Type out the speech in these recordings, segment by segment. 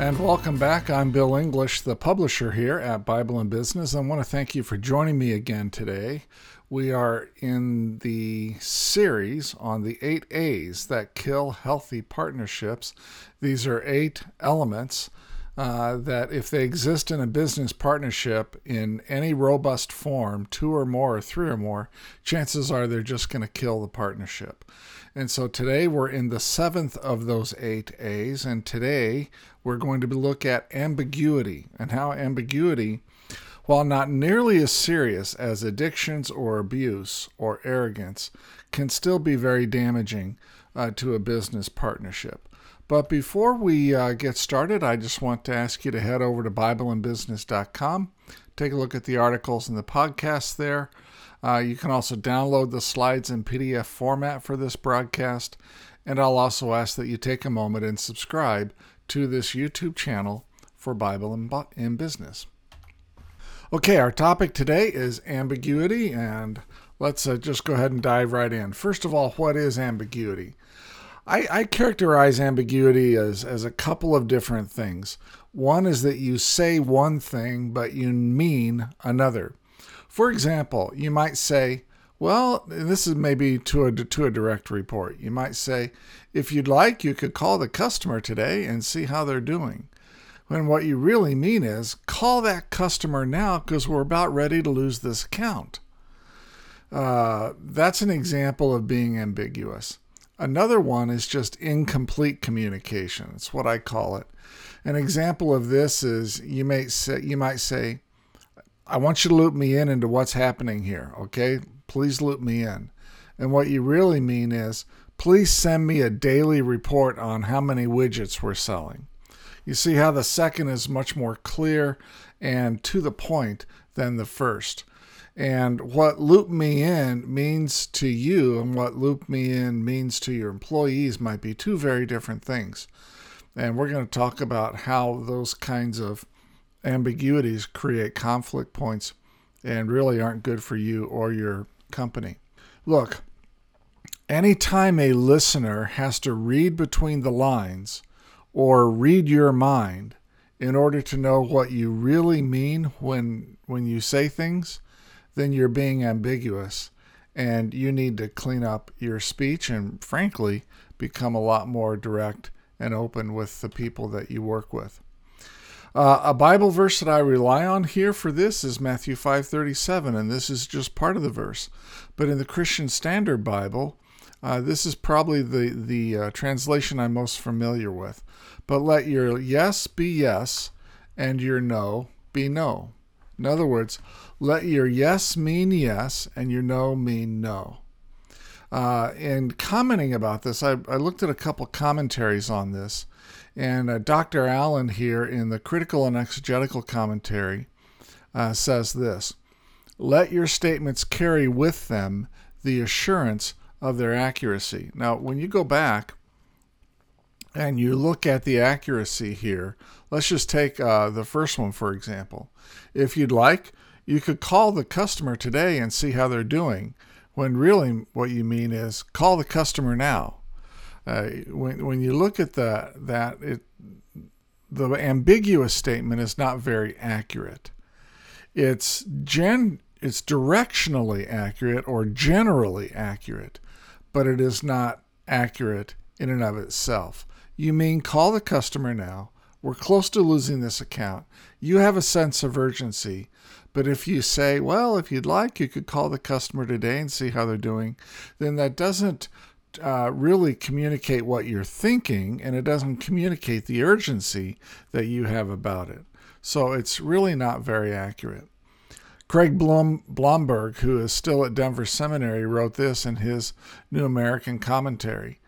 And welcome back. I'm Bill English, the publisher here at Bible and Business. I want to thank you for joining me again today. We are in the series on the eight A's that kill healthy partnerships. These are eight elements uh, that, if they exist in a business partnership in any robust form, two or more, or three or more, chances are they're just going to kill the partnership. And so today we're in the seventh of those eight A's, and today we're going to look at ambiguity and how ambiguity, while not nearly as serious as addictions or abuse or arrogance, can still be very damaging uh, to a business partnership. But before we uh, get started, I just want to ask you to head over to BibleandBusiness.com, take a look at the articles and the podcasts there. Uh, you can also download the slides in PDF format for this broadcast. And I'll also ask that you take a moment and subscribe to this YouTube channel for Bible and in Business. Okay, our topic today is ambiguity, and let's uh, just go ahead and dive right in. First of all, what is ambiguity? I, I characterize ambiguity as, as a couple of different things. One is that you say one thing, but you mean another. For example, you might say, well, this is maybe to a, to a direct report. You might say, if you'd like, you could call the customer today and see how they're doing. When what you really mean is, call that customer now because we're about ready to lose this account. Uh, that's an example of being ambiguous. Another one is just incomplete communication. It's what I call it. An example of this is you may say you might say, I want you to loop me in into what's happening here, okay? Please loop me in. And what you really mean is, please send me a daily report on how many widgets we're selling. You see how the second is much more clear and to the point than the first. And what loop me in means to you and what loop me in means to your employees might be two very different things. And we're going to talk about how those kinds of ambiguities create conflict points and really aren't good for you or your company. Look, anytime a listener has to read between the lines or read your mind in order to know what you really mean when when you say things, then you're being ambiguous and you need to clean up your speech and frankly become a lot more direct and open with the people that you work with. Uh, a Bible verse that I rely on here for this is Matthew 5:37, and this is just part of the verse. But in the Christian Standard Bible, uh, this is probably the the uh, translation I'm most familiar with. But let your yes be yes, and your no be no. In other words, let your yes mean yes, and your no mean no. Uh, commenting about this, I, I looked at a couple commentaries on this. And uh, Dr. Allen here in the Critical and Exegetical Commentary uh, says this Let your statements carry with them the assurance of their accuracy. Now, when you go back and you look at the accuracy here, let's just take uh, the first one for example. If you'd like, you could call the customer today and see how they're doing, when really what you mean is call the customer now. Uh, when when you look at the, that, it the ambiguous statement is not very accurate. It's gen it's directionally accurate or generally accurate, but it is not accurate in and of itself. You mean call the customer now. We're close to losing this account. You have a sense of urgency. But if you say, well, if you'd like, you could call the customer today and see how they're doing, then that doesn't uh, really communicate what you're thinking and it doesn't communicate the urgency that you have about it. So it's really not very accurate. Craig Blom, Blomberg, who is still at Denver Seminary, wrote this in his New American Commentary.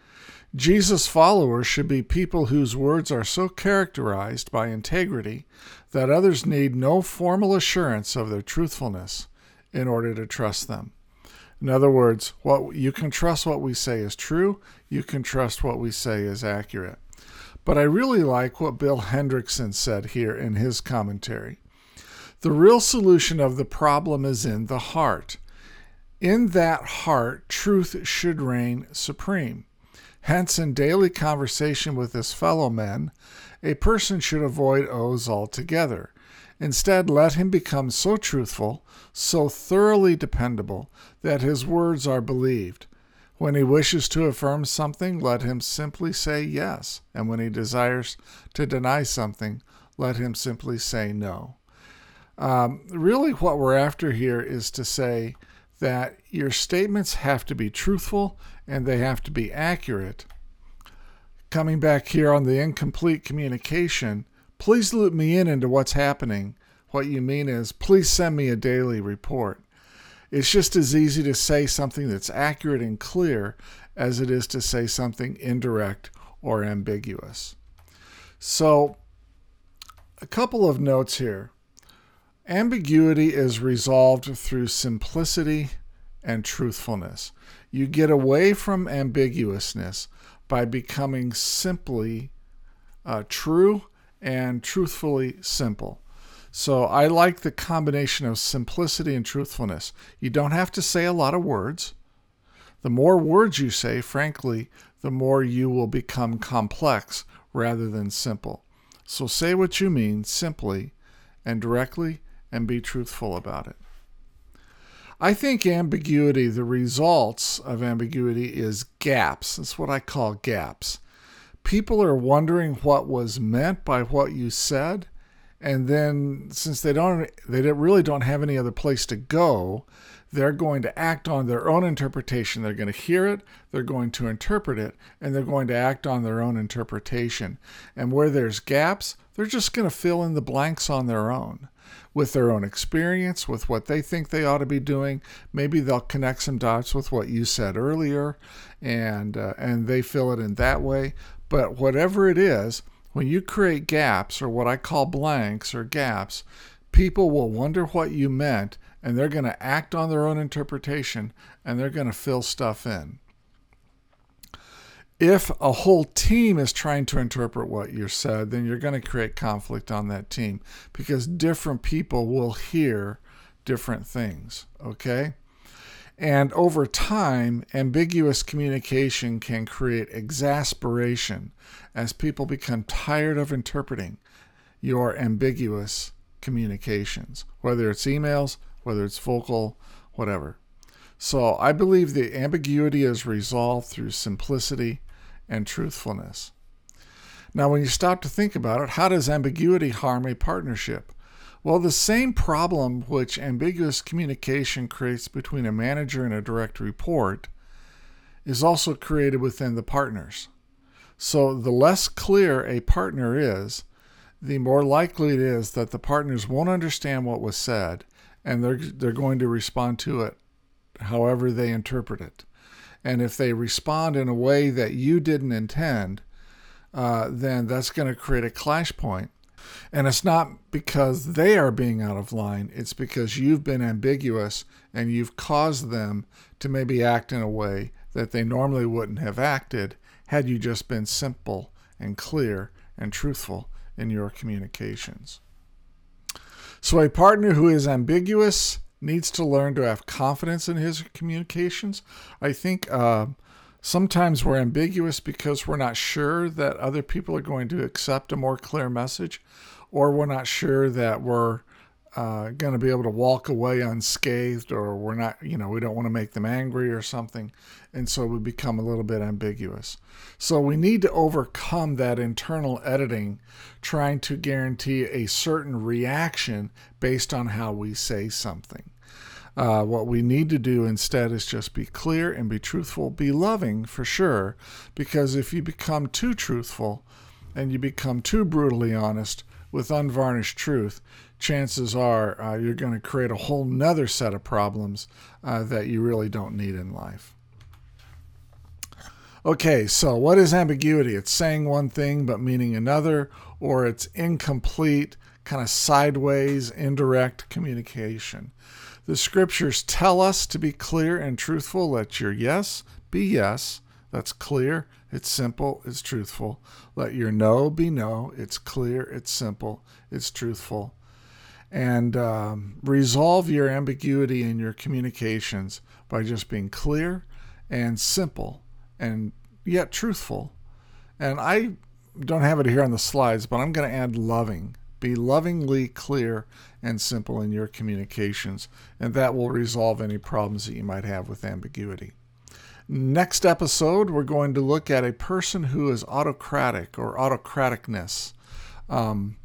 Jesus' followers should be people whose words are so characterized by integrity that others need no formal assurance of their truthfulness in order to trust them. In other words, what you can trust what we say is true, you can trust what we say is accurate. But I really like what Bill Hendriksen said here in his commentary. The real solution of the problem is in the heart. In that heart, truth should reign supreme. Hence, in daily conversation with his fellow men, a person should avoid oaths altogether. Instead, let him become so truthful, so thoroughly dependable, that his words are believed. When he wishes to affirm something, let him simply say yes, and when he desires to deny something, let him simply say no. Um, really, what we're after here is to say that your statements have to be truthful and they have to be accurate. Coming back here on the incomplete communication, please loop me in into what's happening. What you mean is, please send me a daily report. It's just as easy to say something that's accurate and clear as it is to say something indirect or ambiguous. So, a couple of notes here. Ambiguity is resolved through simplicity and truthfulness. You get away from ambiguousness by becoming simply uh, true and truthfully simple. So I like the combination of simplicity and truthfulness. You don't have to say a lot of words. The more words you say, frankly, the more you will become complex rather than simple. So say what you mean simply and directly and be truthful about it. I think ambiguity, the results of ambiguity is gaps. That's what I call gaps. People are wondering what was meant by what you said, and then since they don't they really don't have any other place to go they're going to act on their own interpretation they're going to hear it they're going to interpret it and they're going to act on their own interpretation and where there's gaps they're just going to fill in the blanks on their own with their own experience with what they think they ought to be doing maybe they'll connect some dots with what you said earlier and uh, and they fill it in that way but whatever it is when you create gaps, or what I call blanks or gaps, people will wonder what you meant and they're going to act on their own interpretation and they're going to fill stuff in. If a whole team is trying to interpret what you said, then you're going to create conflict on that team because different people will hear different things. Okay? And over time, ambiguous communication can create exasperation as people become tired of interpreting your ambiguous communications, whether it's emails, whether it's vocal, whatever. So I believe the ambiguity is resolved through simplicity and truthfulness. Now, when you stop to think about it, how does ambiguity harm a partnership? Well, the same problem which ambiguous communication creates between a manager and a direct report is also created within the partners. So, the less clear a partner is, the more likely it is that the partners won't understand what was said and they're, they're going to respond to it however they interpret it. And if they respond in a way that you didn't intend, uh, then that's going to create a clash point. point and it's not because they are being out of line, it's because you've been ambiguous and you've caused them to maybe act in a way that they normally wouldn't have acted had you just been simple and clear and truthful in your communications. So, a partner who is ambiguous needs to learn to have confidence in his communications. I think uh, Sometimes we're ambiguous because we're not sure that other people are going to accept a more clear message, or we're not sure that we're uh, going to be able to walk away unscathed, or we're not, you know, we don't want to make them angry or something. And so we become a little bit ambiguous. So we need to overcome that internal editing, trying to guarantee a certain reaction based on how we say something. Uh, what we need to do instead is just be clear and be truthful, be loving for sure, because if you become too truthful and you become too brutally honest with unvarnished truth, chances are uh, you're going to create a whole nother set of problems uh, that you really don't need in life. Okay, so what is ambiguity? It's saying one thing but meaning another, or it's incomplete, kind of sideways, indirect communication. The scriptures tell us to be clear and truthful. Let your yes be yes. That's clear, it's simple, it's truthful. Let your no be no. It's clear, it's simple, it's truthful. And um, resolve your ambiguity in your communications by just being clear and simple and yet truthful. And I don't have it here on the slides, but I'm going to add loving. Be lovingly clear and simple in your communications, and that will resolve any problems that you might have with ambiguity. Next episode, we're going to look at a person who is autocratic or autocraticness. Um,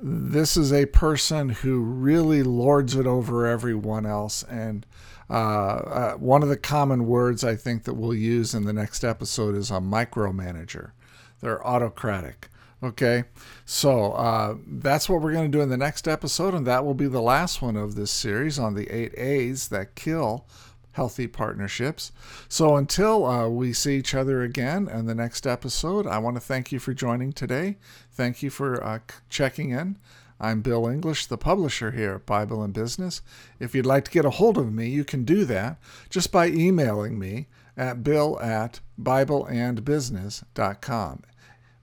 this is a person who really lords it over everyone else. And uh, uh, one of the common words I think that we'll use in the next episode is a micromanager. They're autocratic. Okay, so uh, that's what we're going to do in the next episode, and that will be the last one of this series on the eight A's that kill healthy partnerships. So until uh, we see each other again in the next episode, I want to thank you for joining today. Thank you for uh, checking in. I'm Bill English, the publisher here at Bible and Business. If you'd like to get a hold of me, you can do that just by emailing me at bill at bibleandbusiness.com.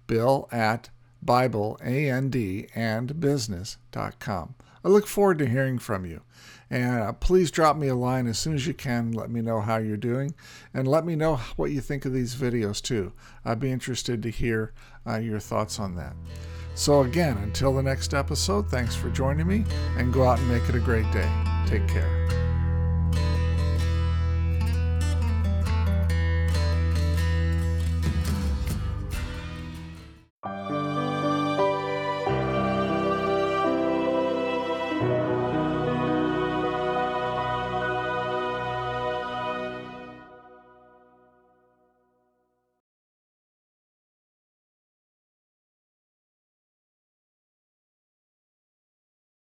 Bill at Bible, A-N-D, and business.com. I look forward to hearing from you. And uh, please drop me a line as soon as you can. Let me know how you're doing. And let me know what you think of these videos too. I'd be interested to hear uh, your thoughts on that. So, again, until the next episode, thanks for joining me and go out and make it a great day. Take care.